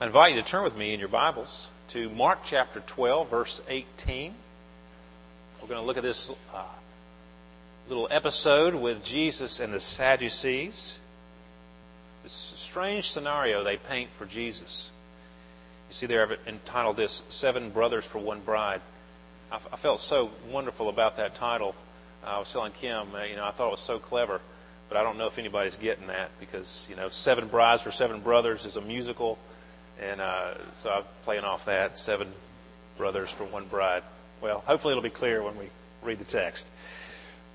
I invite you to turn with me in your Bibles to Mark chapter 12, verse 18. We're going to look at this uh, little episode with Jesus and the Sadducees. This strange scenario they paint for Jesus. You see, there I've entitled this Seven Brothers for One Bride. I, I felt so wonderful about that title. I was telling Kim, uh, you know, I thought it was so clever, but I don't know if anybody's getting that because, you know, Seven Brides for Seven Brothers is a musical and uh, so I'm playing off that seven brothers for one bride. Well, hopefully it'll be clear when we read the text.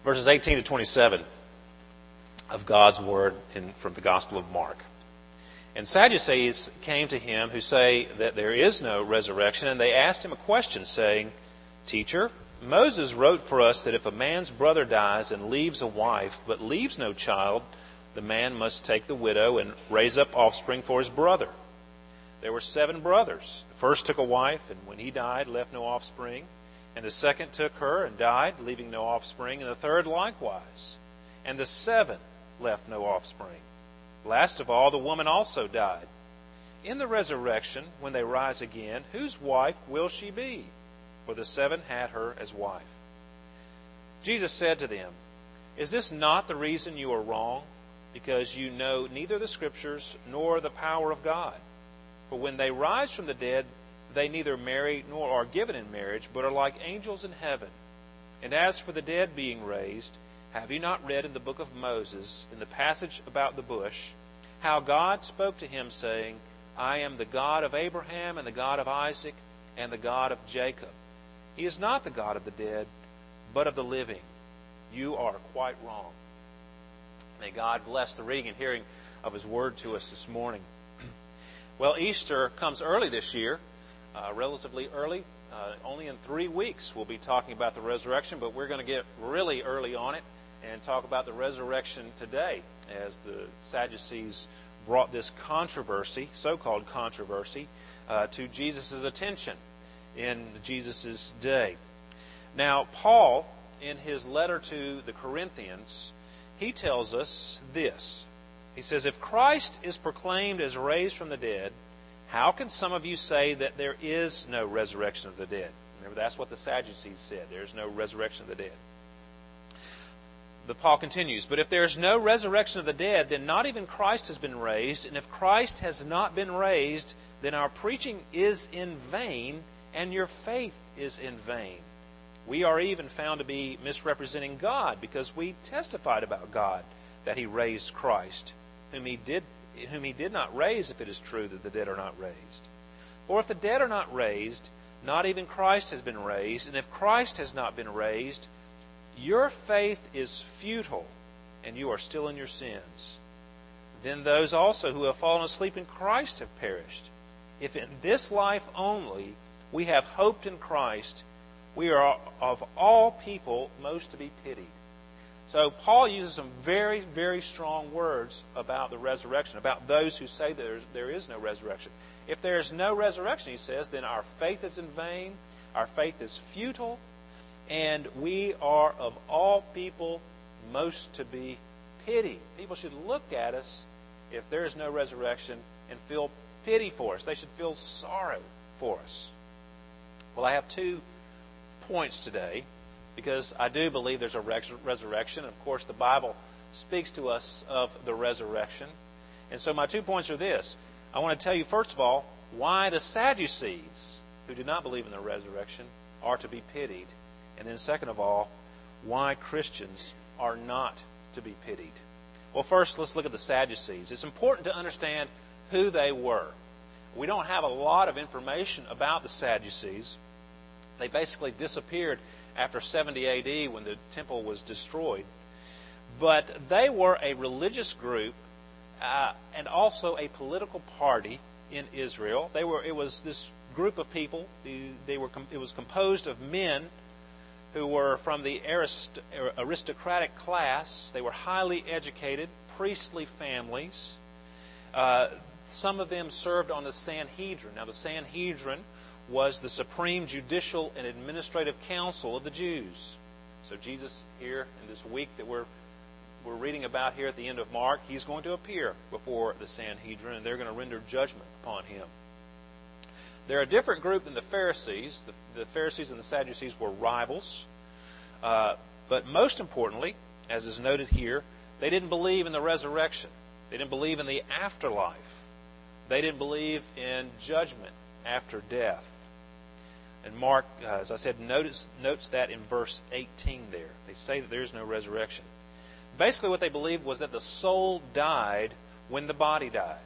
Verses 18 to 27 of God's Word in, from the Gospel of Mark. And Sadducees came to him who say that there is no resurrection, and they asked him a question, saying, Teacher, Moses wrote for us that if a man's brother dies and leaves a wife, but leaves no child, the man must take the widow and raise up offspring for his brother. There were seven brothers. The first took a wife, and when he died, left no offspring. And the second took her and died, leaving no offspring. And the third likewise. And the seven left no offspring. Last of all, the woman also died. In the resurrection, when they rise again, whose wife will she be? For the seven had her as wife. Jesus said to them, Is this not the reason you are wrong? Because you know neither the Scriptures nor the power of God. For when they rise from the dead, they neither marry nor are given in marriage, but are like angels in heaven. And as for the dead being raised, have you not read in the book of Moses, in the passage about the bush, how God spoke to him, saying, I am the God of Abraham, and the God of Isaac, and the God of Jacob? He is not the God of the dead, but of the living. You are quite wrong. May God bless the reading and hearing of His word to us this morning. Well, Easter comes early this year, uh, relatively early. Uh, only in three weeks we'll be talking about the resurrection, but we're going to get really early on it and talk about the resurrection today as the Sadducees brought this controversy, so called controversy, uh, to Jesus' attention in Jesus' day. Now, Paul, in his letter to the Corinthians, he tells us this he says, If Christ is proclaimed as raised from the dead, how can some of you say that there is no resurrection of the dead? Remember, that's what the Sadducees said. There's no resurrection of the dead. But Paul continues, But if there is no resurrection of the dead, then not even Christ has been raised. And if Christ has not been raised, then our preaching is in vain, and your faith is in vain. We are even found to be misrepresenting God because we testified about God that He raised Christ whom he did whom he did not raise if it is true that the dead are not raised. For if the dead are not raised, not even Christ has been raised, and if Christ has not been raised, your faith is futile, and you are still in your sins. Then those also who have fallen asleep in Christ have perished. If in this life only we have hoped in Christ, we are of all people most to be pitied. So Paul uses some very, very strong words about the resurrection, about those who say there's, there is no resurrection. If there is no resurrection, he says, then our faith is in vain, our faith is futile, and we are of all people most to be pitied. People should look at us if there is no resurrection and feel pity for us. They should feel sorrow for us. Well, I have two points today because I do believe there's a resurrection. Of course, the Bible speaks to us of the resurrection. And so my two points are this. I want to tell you, first of all, why the Sadducees, who do not believe in the resurrection, are to be pitied. And then, second of all, why Christians are not to be pitied. Well, first, let's look at the Sadducees. It's important to understand who they were. We don't have a lot of information about the Sadducees. They basically disappeared after 70 AD when the temple was destroyed. But they were a religious group uh, and also a political party in Israel. They were. It was this group of people. They were. It was composed of men who were from the arist- aristocratic class. They were highly educated, priestly families. Uh, some of them served on the Sanhedrin. Now, the Sanhedrin was the supreme judicial and administrative council of the Jews. So Jesus here in this week that we're we're reading about here at the end of Mark, he's going to appear before the Sanhedrin and they're going to render judgment upon him. They're a different group than the Pharisees. The, the Pharisees and the Sadducees were rivals. Uh, but most importantly, as is noted here, they didn't believe in the resurrection. They didn't believe in the afterlife. They didn't believe in judgment after death. And Mark, uh, as I said, notice, notes that in verse 18 there. They say that there is no resurrection. Basically, what they believed was that the soul died when the body died.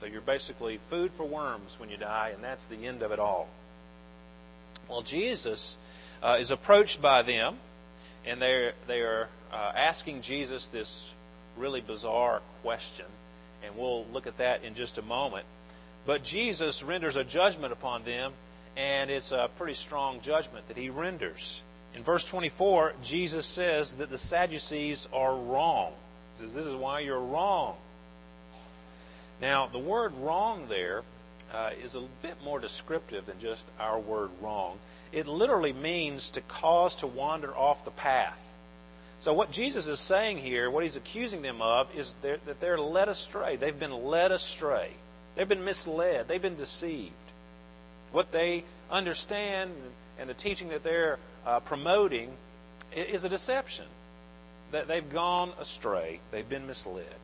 So you're basically food for worms when you die, and that's the end of it all. Well, Jesus uh, is approached by them, and they're, they are uh, asking Jesus this really bizarre question, and we'll look at that in just a moment. But Jesus renders a judgment upon them, and it's a pretty strong judgment that he renders. In verse 24, Jesus says that the Sadducees are wrong. He says, This is why you're wrong. Now, the word wrong there uh, is a bit more descriptive than just our word wrong. It literally means to cause to wander off the path. So, what Jesus is saying here, what he's accusing them of, is that they're led astray. They've been led astray. They've been misled. They've been deceived. What they understand and the teaching that they're uh, promoting is a deception. That they've gone astray. They've been misled.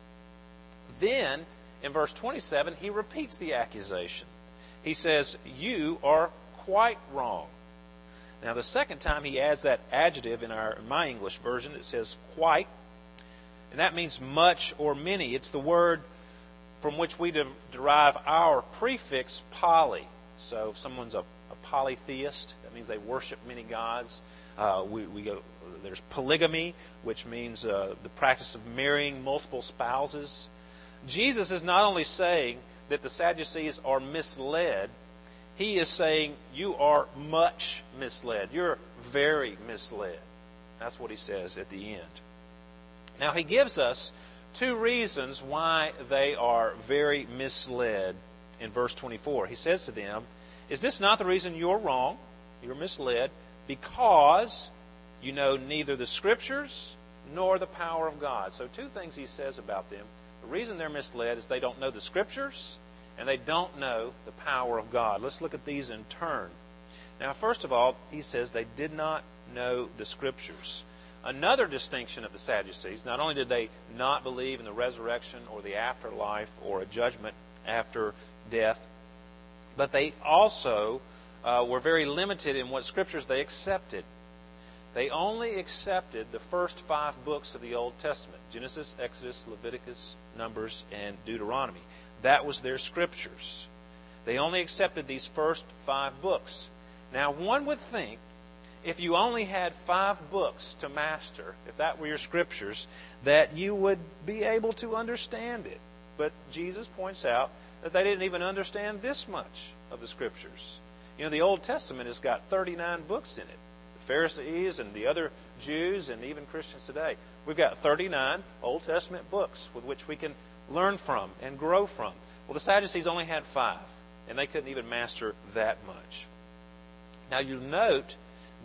Then, in verse 27, he repeats the accusation. He says, You are quite wrong. Now, the second time he adds that adjective in our in my English version, it says quite, and that means much or many. It's the word from which we de- derive our prefix poly. So, if someone's a, a polytheist, that means they worship many gods. Uh, we, we go, there's polygamy, which means uh, the practice of marrying multiple spouses. Jesus is not only saying that the Sadducees are misled, he is saying you are much misled. You're very misled. That's what he says at the end. Now, he gives us two reasons why they are very misled in verse 24. He says to them, Is this not the reason you're wrong? You're misled because you know neither the Scriptures nor the power of God. So, two things he says about them. The reason they're misled is they don't know the Scriptures and they don't know the power of God. Let's look at these in turn. Now, first of all, he says they did not know the Scriptures. Another distinction of the Sadducees, not only did they not believe in the resurrection or the afterlife or a judgment after death, but they also uh, were very limited in what Scriptures they accepted. They only accepted the first five books of the Old Testament Genesis, Exodus, Leviticus, Numbers, and Deuteronomy. That was their scriptures. They only accepted these first five books. Now, one would think if you only had five books to master, if that were your scriptures, that you would be able to understand it. But Jesus points out that they didn't even understand this much of the scriptures. You know, the Old Testament has got 39 books in it. The Pharisees and the other Jews and even Christians today. We've got 39 Old Testament books with which we can learn from and grow from. Well, the Sadducees only had five, and they couldn't even master that much. Now, you'll note,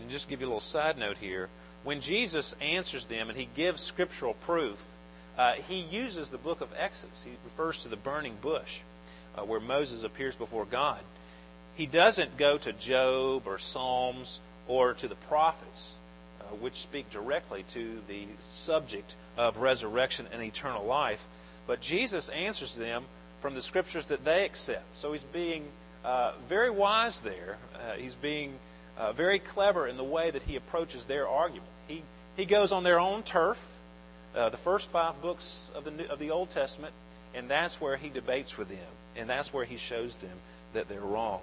and just give you a little side note here, when Jesus answers them and he gives scriptural proof, uh, he uses the book of Exodus. He refers to the burning bush uh, where Moses appears before God. He doesn't go to Job or Psalms or to the prophets, uh, which speak directly to the subject of resurrection and eternal life. But Jesus answers them from the scriptures that they accept. So he's being uh, very wise there. Uh, he's being uh, very clever in the way that he approaches their argument. He, he goes on their own turf, uh, the first five books of the, New, of the Old Testament, and that's where he debates with them. And that's where he shows them that they're wrong.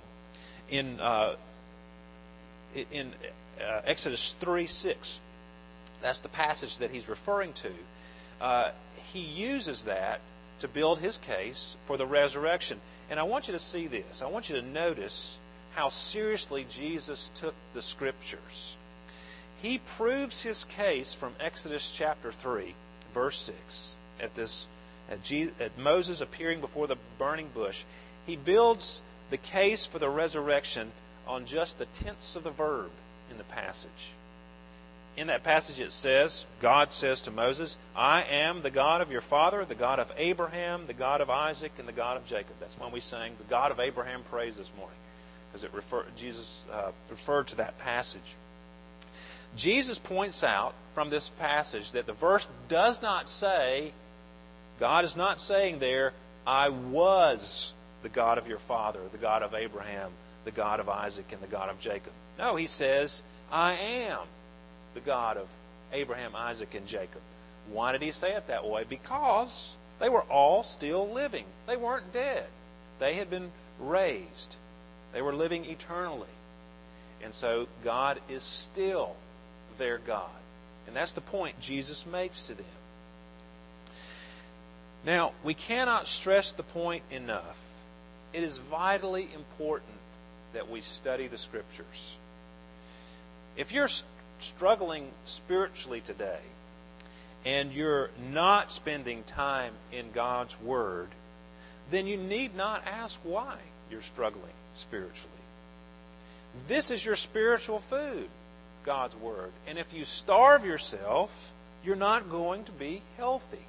In uh, in uh, Exodus 3 6. That's the passage that he's referring to. Uh, he uses that to build his case for the resurrection. And I want you to see this. I want you to notice how seriously Jesus took the Scriptures. He proves his case from Exodus chapter 3, verse 6, at this at, Jesus, at Moses appearing before the burning bush. He builds the case for the resurrection on just the tense of the verb in the passage. In that passage, it says, God says to Moses, I am the God of your father, the God of Abraham, the God of Isaac, and the God of Jacob. That's when we sang the God of Abraham praise this morning. because it refer, Jesus uh, referred to that passage. Jesus points out from this passage that the verse does not say, God is not saying there, I was the God of your father, the God of Abraham, the God of Isaac, and the God of Jacob. No, he says, I am the God of Abraham, Isaac, and Jacob. Why did he say it that way? Because they were all still living. They weren't dead. They had been raised. They were living eternally. And so God is still their God. And that's the point Jesus makes to them. Now, we cannot stress the point enough. It is vitally important that we study the Scriptures. If you're struggling spiritually today and you're not spending time in God's Word, then you need not ask why you're struggling spiritually. This is your spiritual food, God's Word. And if you starve yourself, you're not going to be healthy.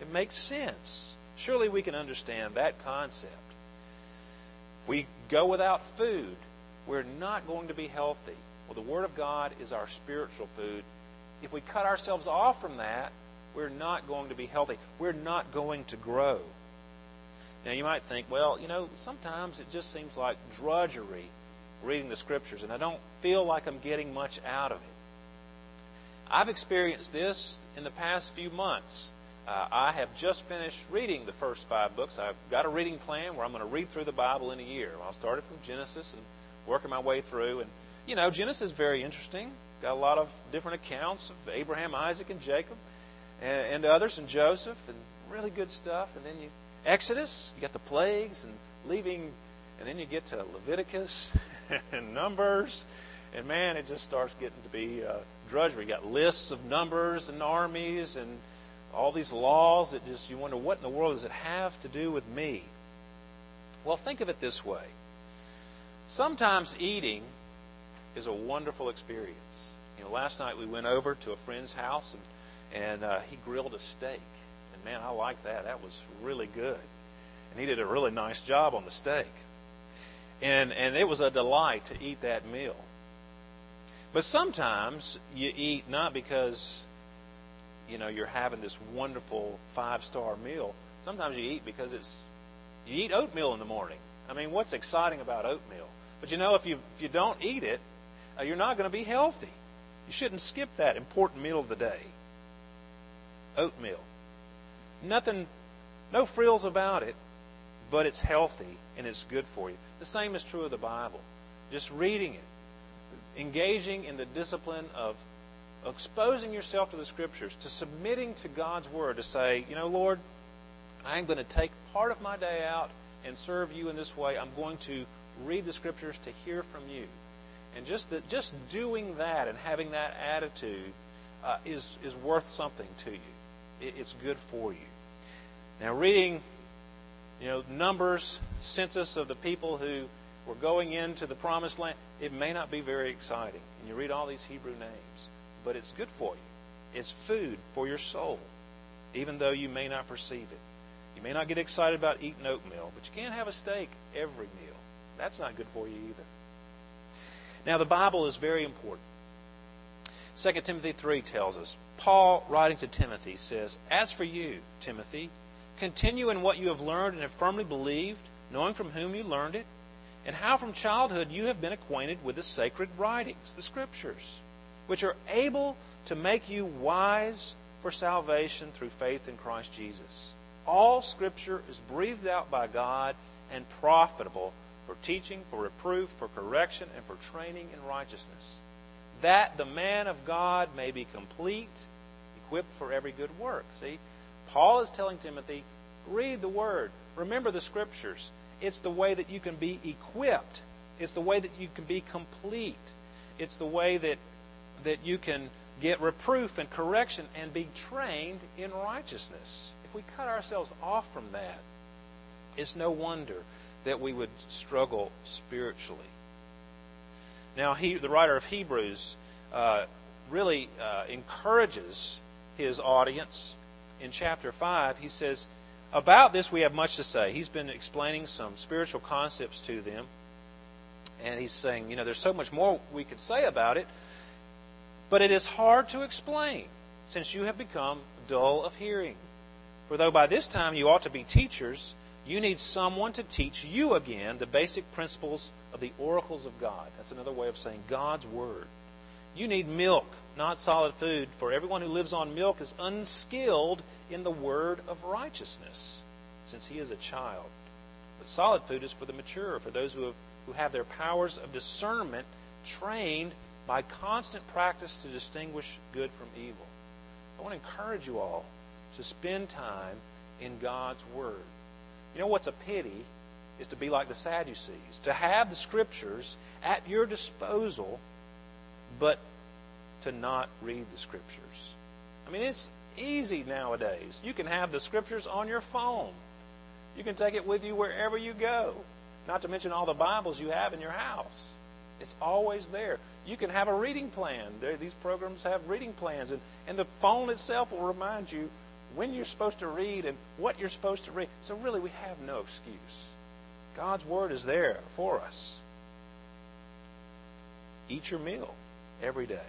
It makes sense. Surely we can understand that concept. We go without food, we're not going to be healthy. Well, the Word of God is our spiritual food. If we cut ourselves off from that, we're not going to be healthy. We're not going to grow. Now, you might think, well, you know, sometimes it just seems like drudgery reading the Scriptures, and I don't feel like I'm getting much out of it. I've experienced this in the past few months. Uh, I have just finished reading the first five books. I've got a reading plan where I'm going to read through the Bible in a year. I'll start it from Genesis and working my way through. And, you know, Genesis is very interesting. Got a lot of different accounts of Abraham, Isaac, and Jacob, and, and others, and Joseph, and really good stuff. And then you Exodus, you got the plagues and leaving, and then you get to Leviticus and Numbers, and man, it just starts getting to be uh, drudgery. You got lists of numbers and armies and all these laws that just you wonder what in the world does it have to do with me? Well, think of it this way. Sometimes eating is a wonderful experience. You know, last night we went over to a friend's house and and uh, he grilled a steak, and man, I like that. That was really good, and he did a really nice job on the steak, and and it was a delight to eat that meal. But sometimes you eat not because you know you're having this wonderful five star meal. Sometimes you eat because it's you eat oatmeal in the morning. I mean, what's exciting about oatmeal? But you know, if you if you don't eat it, uh, you're not going to be healthy. You shouldn't skip that important meal of the day. Oatmeal. Nothing, no frills about it, but it's healthy and it's good for you. The same is true of the Bible. Just reading it, engaging in the discipline of exposing yourself to the Scriptures, to submitting to God's Word, to say, you know, Lord, I'm going to take part of my day out and serve you in this way. I'm going to read the Scriptures to hear from you. And just just doing that and having that attitude uh, is is worth something to you. It, it's good for you. Now, reading, you know, numbers, census of the people who were going into the promised land, it may not be very exciting. And you read all these Hebrew names but it's good for you. It's food for your soul, even though you may not perceive it. You may not get excited about eating oatmeal, but you can't have a steak every meal. That's not good for you either. Now, the Bible is very important. 2 Timothy 3 tells us Paul, writing to Timothy, says, As for you, Timothy, continue in what you have learned and have firmly believed, knowing from whom you learned it, and how from childhood you have been acquainted with the sacred writings, the Scriptures which are able to make you wise for salvation through faith in Christ Jesus. All Scripture is breathed out by God and profitable for teaching, for reproof, for correction, and for training in righteousness, that the man of God may be complete, equipped for every good work. See, Paul is telling Timothy, read the Word, remember the Scriptures. It's the way that you can be equipped, it's the way that you can be complete, it's the way that that you can get reproof and correction and be trained in righteousness. If we cut ourselves off from that, it's no wonder that we would struggle spiritually. Now, he, the writer of Hebrews uh, really uh, encourages his audience in chapter 5. He says, About this we have much to say. He's been explaining some spiritual concepts to them. And he's saying, you know, there's so much more we could say about it, but it is hard to explain since you have become dull of hearing. For though by this time you ought to be teachers, you need someone to teach you again the basic principles of the oracles of God. That's another way of saying God's Word. You need milk, not solid food, for everyone who lives on milk is unskilled in the word of righteousness, since he is a child. But solid food is for the mature, for those who have, who have their powers of discernment trained by constant practice to distinguish good from evil. I want to encourage you all to spend time in God's Word. You know what's a pity is to be like the Sadducees, to have the Scriptures at your disposal, but to not read the Scriptures. I mean, it's easy nowadays. You can have the Scriptures on your phone. You can take it with you wherever you go. Not to mention all the Bibles you have in your house. It's always there. You can have a reading plan. These programs have reading plans, and, and the phone itself will remind you when you're supposed to read and what you're supposed to read. So, really, we have no excuse. God's Word is there for us. Eat your meal every day.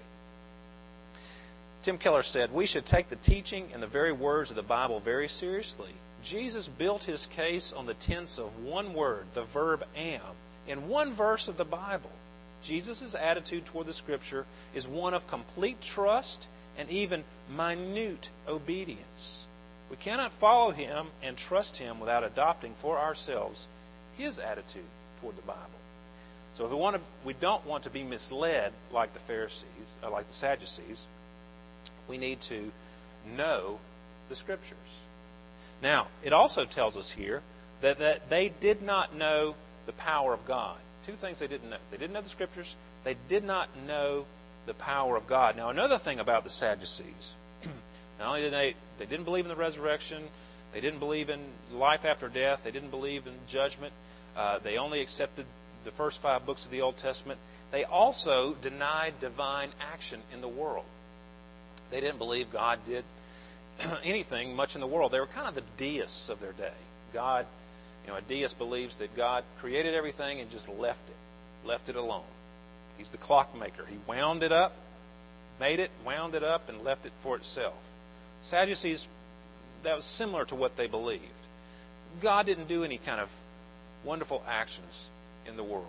Tim Keller said, We should take the teaching and the very words of the Bible very seriously. Jesus built his case on the tense of one word, the verb am, in one verse of the Bible. Jesus' attitude toward the Scripture is one of complete trust and even minute obedience. We cannot follow him and trust him without adopting for ourselves his attitude toward the Bible. So if we want to, we don't want to be misled like the Pharisees, uh, like the Sadducees. We need to know the Scriptures. Now, it also tells us here that, that they did not know the power of God. Two things they didn't know. They didn't know the Scriptures. They did not know the power of God. Now, another thing about the Sadducees, not only did they they didn't believe in the resurrection, they didn't believe in life after death, they didn't believe in judgment. Uh, they only accepted the first five books of the Old Testament. They also denied divine action in the world. They didn't believe God did anything much in the world. They were kind of the deists of their day. God, you know, a deist believes that God created everything and just left it, left it alone. He's the clockmaker. He wound it up, made it, wound it up, and left it for itself. Sadducees, that was similar to what they believed. God didn't do any kind of wonderful actions in the world.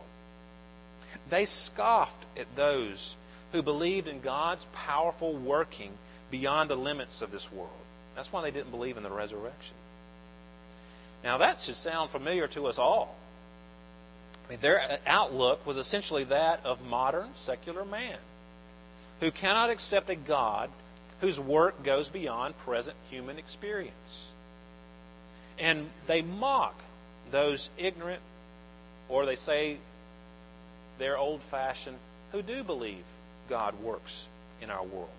They scoffed at those who believed in God's powerful working beyond the limits of this world. That's why they didn't believe in the resurrection. Now, that should sound familiar to us all. I mean, their outlook was essentially that of modern secular man who cannot accept a God whose work goes beyond present human experience. And they mock those ignorant, or they say they're old fashioned, who do believe God works in our world.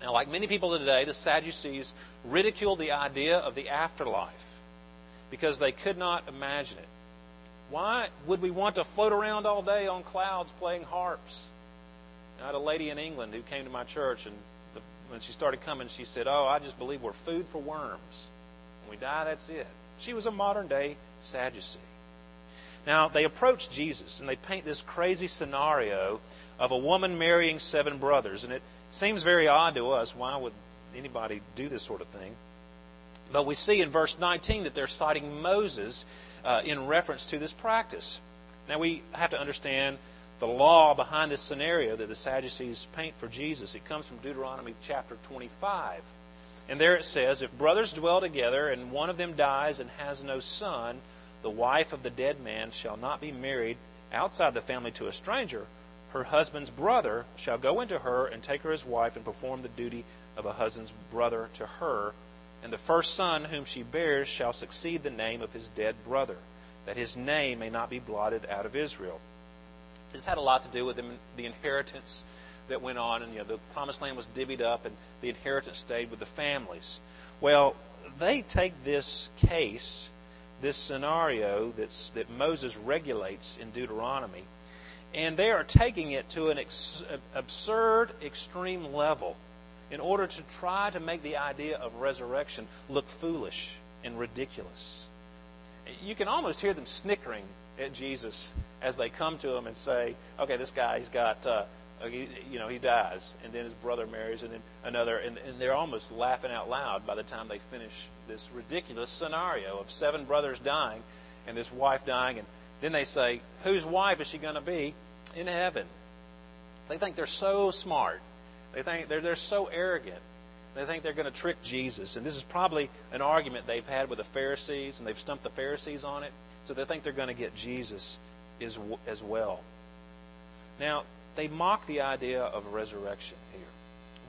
Now, like many people today, the Sadducees ridiculed the idea of the afterlife because they could not imagine it. Why would we want to float around all day on clouds playing harps? I had a lady in England who came to my church, and the, when she started coming, she said, Oh, I just believe we're food for worms. When we die, that's it. She was a modern day Sadducee. Now, they approach Jesus and they paint this crazy scenario of a woman marrying seven brothers. And it seems very odd to us. Why would anybody do this sort of thing? But we see in verse 19 that they're citing Moses uh, in reference to this practice. Now, we have to understand the law behind this scenario that the Sadducees paint for Jesus. It comes from Deuteronomy chapter 25. And there it says, If brothers dwell together and one of them dies and has no son, the wife of the dead man shall not be married outside the family to a stranger. Her husband's brother shall go into her and take her as wife and perform the duty of a husband's brother to her. And the first son whom she bears shall succeed the name of his dead brother, that his name may not be blotted out of Israel. This had a lot to do with the inheritance that went on, and you know the promised land was divvied up, and the inheritance stayed with the families. Well, they take this case, this scenario that's, that Moses regulates in Deuteronomy, and they are taking it to an ex- absurd, extreme level in order to try to make the idea of resurrection look foolish and ridiculous. You can almost hear them snickering at Jesus as they come to him and say, "Okay, this guy, he's got." Uh, you know, he dies, and then his brother marries, and then another, and, and they're almost laughing out loud by the time they finish this ridiculous scenario of seven brothers dying and this wife dying, and then they say, whose wife is she going to be in heaven? They think they're so smart. They think they're, they're so arrogant. They think they're going to trick Jesus. And this is probably an argument they've had with the Pharisees, and they've stumped the Pharisees on it. So they think they're going to get Jesus as, as well. Now, they mock the idea of resurrection here.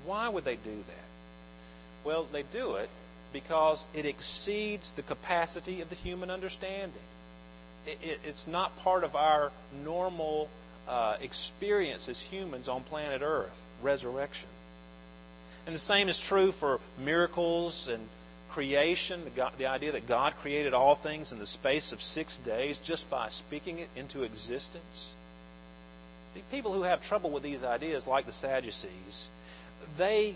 Why would they do that? Well, they do it because it exceeds the capacity of the human understanding. It, it, it's not part of our normal uh, experience as humans on planet Earth resurrection. And the same is true for miracles and creation, the, God, the idea that God created all things in the space of six days just by speaking it into existence. See, people who have trouble with these ideas, like the Sadducees, they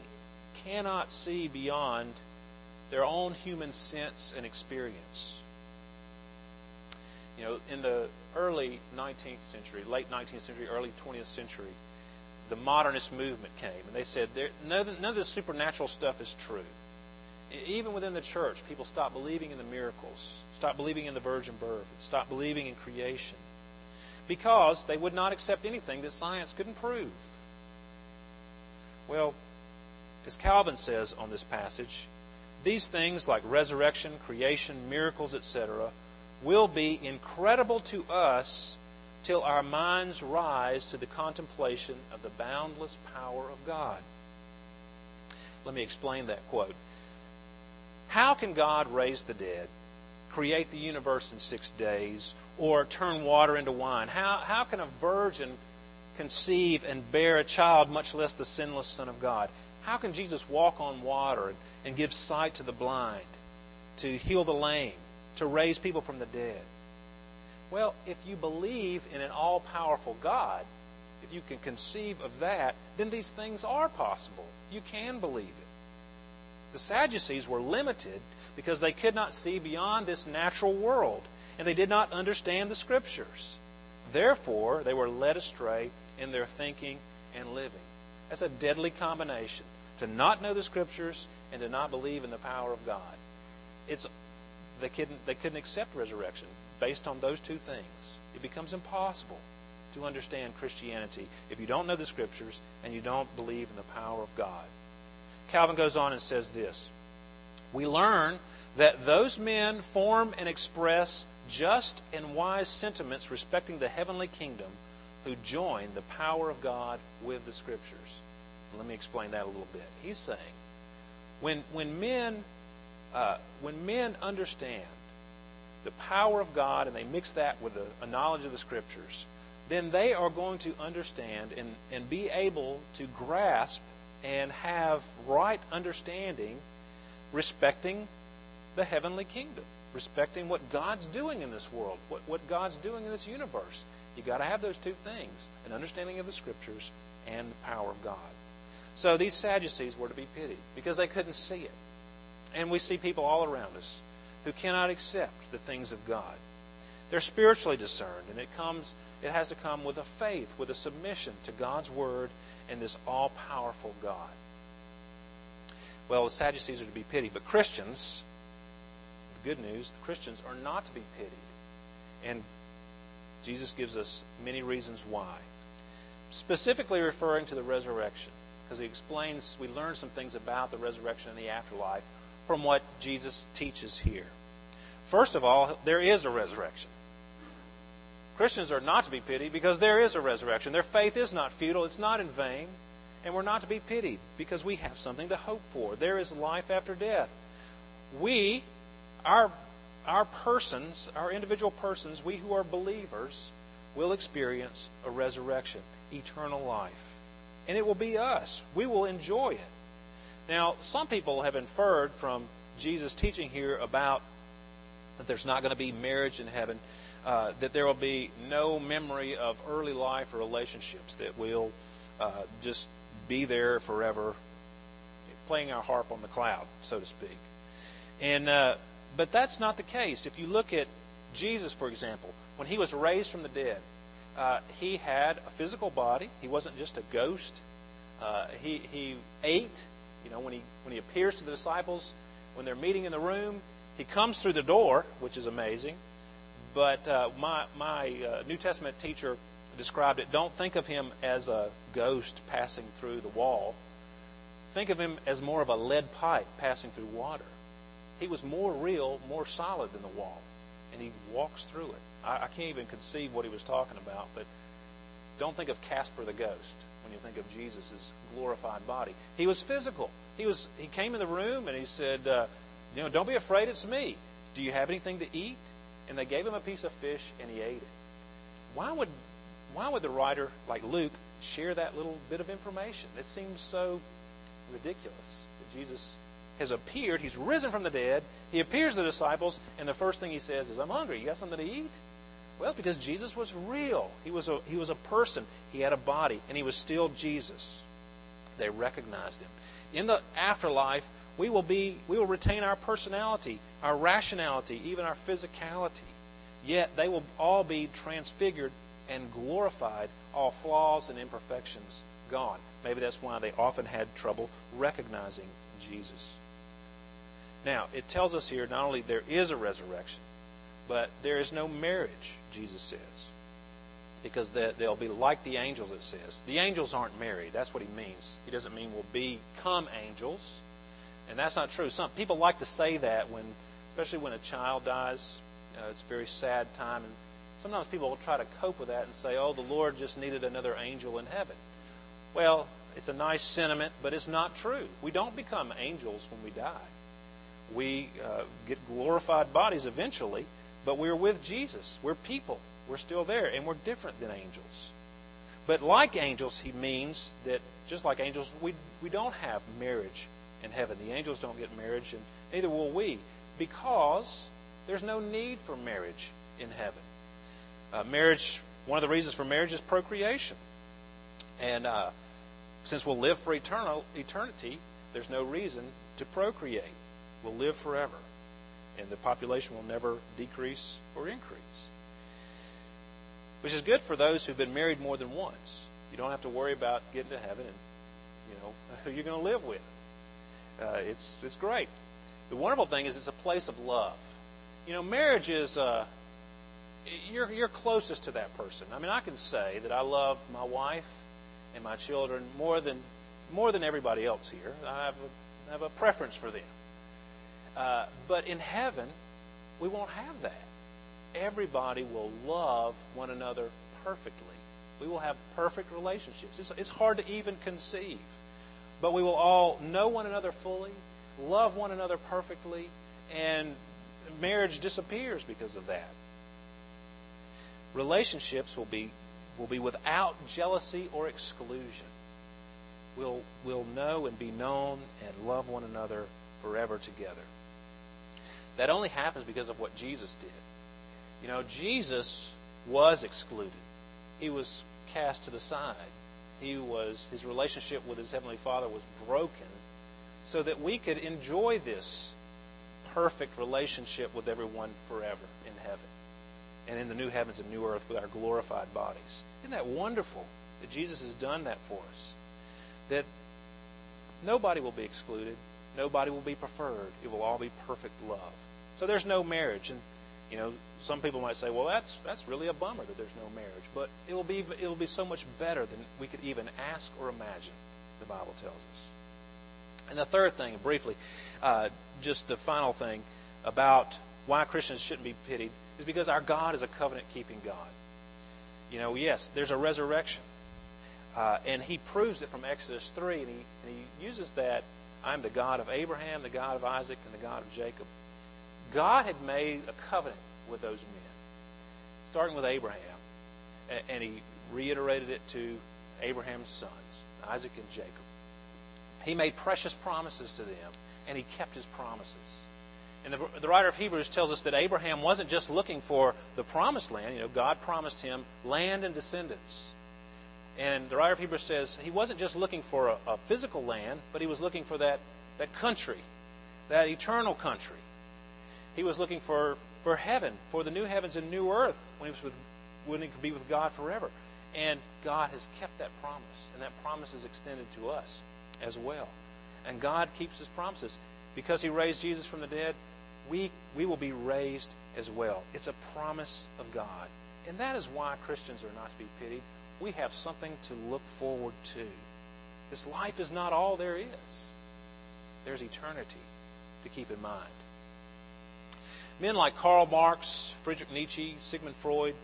cannot see beyond their own human sense and experience. You know, in the early 19th century, late 19th century, early 20th century, the modernist movement came, and they said none of this supernatural stuff is true. Even within the church, people stopped believing in the miracles, stopped believing in the virgin birth, stopped believing in creation, because they would not accept anything that science couldn't prove. Well, as Calvin says on this passage, these things like resurrection, creation, miracles, etc., will be incredible to us till our minds rise to the contemplation of the boundless power of God. Let me explain that quote. How can God raise the dead, create the universe in six days, or turn water into wine? How, how can a virgin conceive and bear a child, much less the sinless Son of God? How can Jesus walk on water and give sight to the blind, to heal the lame, to raise people from the dead? Well, if you believe in an all powerful God, if you can conceive of that, then these things are possible. You can believe it. The Sadducees were limited because they could not see beyond this natural world, and they did not understand the Scriptures. Therefore, they were led astray in their thinking and living. That's a deadly combination to not know the Scriptures and to not believe in the power of God. It's, they, couldn't, they couldn't accept resurrection based on those two things. It becomes impossible to understand Christianity if you don't know the Scriptures and you don't believe in the power of God. Calvin goes on and says this We learn that those men form and express just and wise sentiments respecting the heavenly kingdom who join the power of God with the Scriptures. Let me explain that a little bit. He's saying when, when, men, uh, when men understand the power of God and they mix that with a, a knowledge of the Scriptures, then they are going to understand and, and be able to grasp and have right understanding respecting the heavenly kingdom, respecting what God's doing in this world, what, what God's doing in this universe. You've got to have those two things an understanding of the Scriptures and the power of God. So these Sadducees were to be pitied because they couldn't see it. And we see people all around us who cannot accept the things of God. They're spiritually discerned, and it comes it has to come with a faith, with a submission to God's word and this all powerful God. Well, the Sadducees are to be pitied, but Christians, the good news, the Christians are not to be pitied. And Jesus gives us many reasons why. Specifically referring to the resurrection, because he explains, we learn some things about the resurrection and the afterlife from what Jesus teaches here. First of all, there is a resurrection. Christians are not to be pitied because there is a resurrection. Their faith is not futile, it's not in vain, and we're not to be pitied because we have something to hope for. There is life after death. We, our, our persons, our individual persons, we who are believers, will experience a resurrection, eternal life. And it will be us. We will enjoy it. Now, some people have inferred from Jesus' teaching here about that there's not going to be marriage in heaven uh, that there will be no memory of early life or relationships, that we'll uh, just be there forever, playing our harp on the cloud, so to speak. And uh, but that's not the case. If you look at Jesus, for example, when he was raised from the dead, uh, he had a physical body. He wasn't just a ghost. Uh, he, he ate. You know, when he, when he appears to the disciples, when they're meeting in the room, he comes through the door, which is amazing. But uh, my, my uh, New Testament teacher described it don't think of him as a ghost passing through the wall. Think of him as more of a lead pipe passing through water. He was more real, more solid than the wall. And he walks through it. I, I can't even conceive what he was talking about, but don't think of Casper the ghost when you think of Jesus' glorified body. He was physical. He was. He came in the room and he said, uh, "You know, don't be afraid. It's me. Do you have anything to eat?" And they gave him a piece of fish, and he ate it. Why would why would the writer like Luke share that little bit of information? It seems so ridiculous that Jesus has appeared. He's risen from the dead. He appears to the disciples, and the first thing he says is, "I'm hungry. You got something to eat?" Well, it's because Jesus was real. He was a he was a person. He had a body, and he was still Jesus. They recognized him. In the afterlife, we will be we will retain our personality, our rationality, even our physicality. Yet they will all be transfigured and glorified, all flaws and imperfections gone. Maybe that's why they often had trouble recognizing Jesus. Now, it tells us here not only there is a resurrection, but there is no marriage, Jesus says. Because they'll be like the angels, it says. The angels aren't married. That's what he means. He doesn't mean we'll become angels. And that's not true. Some people like to say that when, especially when a child dies. Uh, it's a very sad time, and sometimes people will try to cope with that and say, "Oh, the Lord just needed another angel in heaven." Well, it's a nice sentiment, but it's not true. We don't become angels when we die. We uh, get glorified bodies eventually, but we're with Jesus. We're people. We're still there, and we're different than angels. But like angels, he means that just like angels, we, we don't have marriage in heaven. The angels don't get marriage, and neither will we, because there's no need for marriage in heaven. Uh, marriage, one of the reasons for marriage is procreation. And uh, since we'll live for eternal, eternity, there's no reason to procreate. We'll live forever and the population will never decrease or increase. Which is good for those who've been married more than once. You don't have to worry about getting to heaven and you know who you're going to live with. Uh, it's it's great. The wonderful thing is it's a place of love. You know, marriage is uh, you're you're closest to that person. I mean, I can say that I love my wife and my children more than more than everybody else here. I have a, I have a preference for them. Uh, but in heaven, we won't have that. Everybody will love one another perfectly. We will have perfect relationships. It's, it's hard to even conceive. But we will all know one another fully, love one another perfectly, and marriage disappears because of that. Relationships will be will be without jealousy or exclusion. We'll, we'll know and be known and love one another forever together. That only happens because of what Jesus did. You know, Jesus was excluded. He was cast to the side. He was his relationship with his heavenly Father was broken so that we could enjoy this perfect relationship with everyone forever in heaven and in the new heavens and new earth with our glorified bodies. Isn't that wonderful that Jesus has done that for us? That nobody will be excluded, nobody will be preferred. It will all be perfect love. So there's no marriage, and you know some people might say, well, that's that's really a bummer that there's no marriage, but it will be it will be so much better than we could even ask or imagine. The Bible tells us. And the third thing, briefly, uh, just the final thing about why Christians shouldn't be pitied is because our God is a covenant keeping God. You know, yes, there's a resurrection. Uh, and he proves it from Exodus 3, and he, and he uses that I'm the God of Abraham, the God of Isaac, and the God of Jacob. God had made a covenant with those men, starting with Abraham, and he reiterated it to Abraham's sons, Isaac and Jacob. He made precious promises to them, and he kept his promises. And the, the, writer of Hebrews tells us that Abraham wasn't just looking for the promised land. You know, God promised him land and descendants. And the writer of Hebrews says he wasn't just looking for a, a physical land, but he was looking for that, that country, that eternal country. He was looking for, for heaven, for the new heavens and new earth when he was with, when he could be with God forever. And God has kept that promise, and that promise is extended to us as well. And God keeps His promises. Because He raised Jesus from the dead, we, we will be raised as well. It's a promise of God. And that is why Christians are not to be pitied. We have something to look forward to. This life is not all there is, there's eternity to keep in mind. Men like Karl Marx, Friedrich Nietzsche, Sigmund Freud,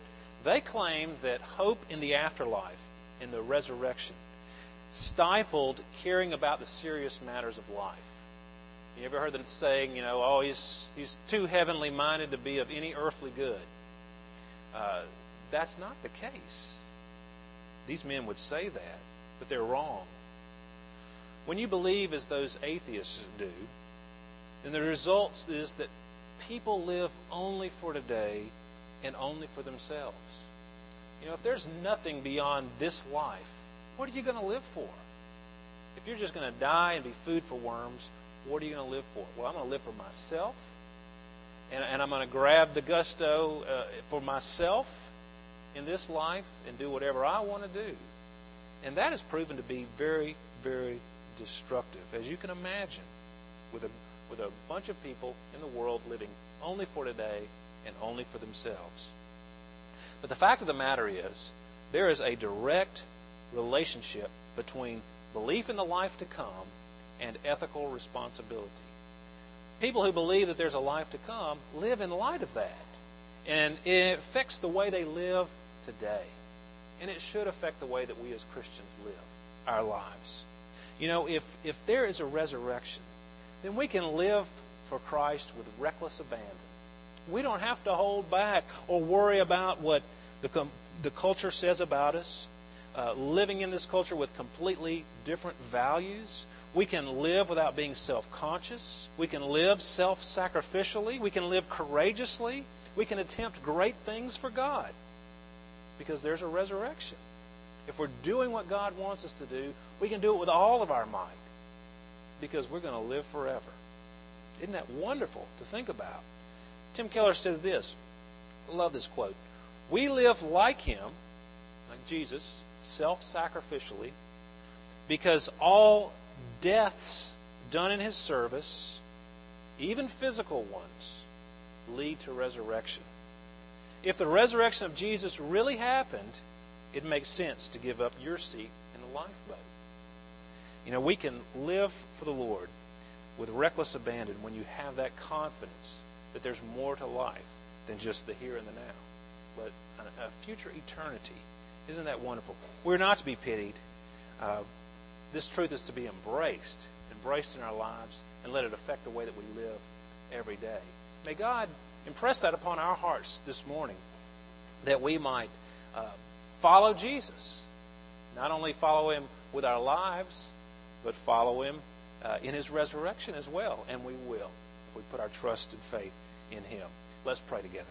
they claim that hope in the afterlife, in the resurrection, stifled caring about the serious matters of life. You ever heard the saying, you know, oh, he's, he's too heavenly minded to be of any earthly good? Uh, that's not the case. These men would say that, but they're wrong. When you believe as those atheists do, then the result is that people live only for today and only for themselves. You know, if there's nothing beyond this life, what are you going to live for? If you're just going to die and be food for worms, what are you going to live for? Well, I'm going to live for myself, and, and I'm going to grab the gusto uh, for myself in this life and do whatever I want to do. And that has proven to be very, very destructive, as you can imagine, with a, with a bunch of people in the world living only for today and only for themselves. But the fact of the matter is, there is a direct relationship between belief in the life to come and ethical responsibility. People who believe that there's a life to come live in light of that. And it affects the way they live today. And it should affect the way that we as Christians live our lives. You know, if, if there is a resurrection, then we can live for Christ with reckless abandon. We don't have to hold back or worry about what the, the culture says about us. Uh, living in this culture with completely different values. We can live without being self conscious. We can live self sacrificially. We can live courageously. We can attempt great things for God because there's a resurrection. If we're doing what God wants us to do, we can do it with all of our might because we're going to live forever. Isn't that wonderful to think about? Tim Keller said this. I love this quote. We live like him, like Jesus, self sacrificially, because all deaths done in his service, even physical ones, lead to resurrection. If the resurrection of Jesus really happened, it makes sense to give up your seat in the lifeboat. You know, we can live for the Lord with reckless abandon when you have that confidence that there's more to life than just the here and the now, but a future eternity. Isn't that wonderful? We're not to be pitied. Uh, this truth is to be embraced, embraced in our lives, and let it affect the way that we live every day. May God impress that upon our hearts this morning that we might uh, follow Jesus. Not only follow him with our lives, but follow him uh, in his resurrection as well. And we will we put our trust and faith in him. Let's pray together.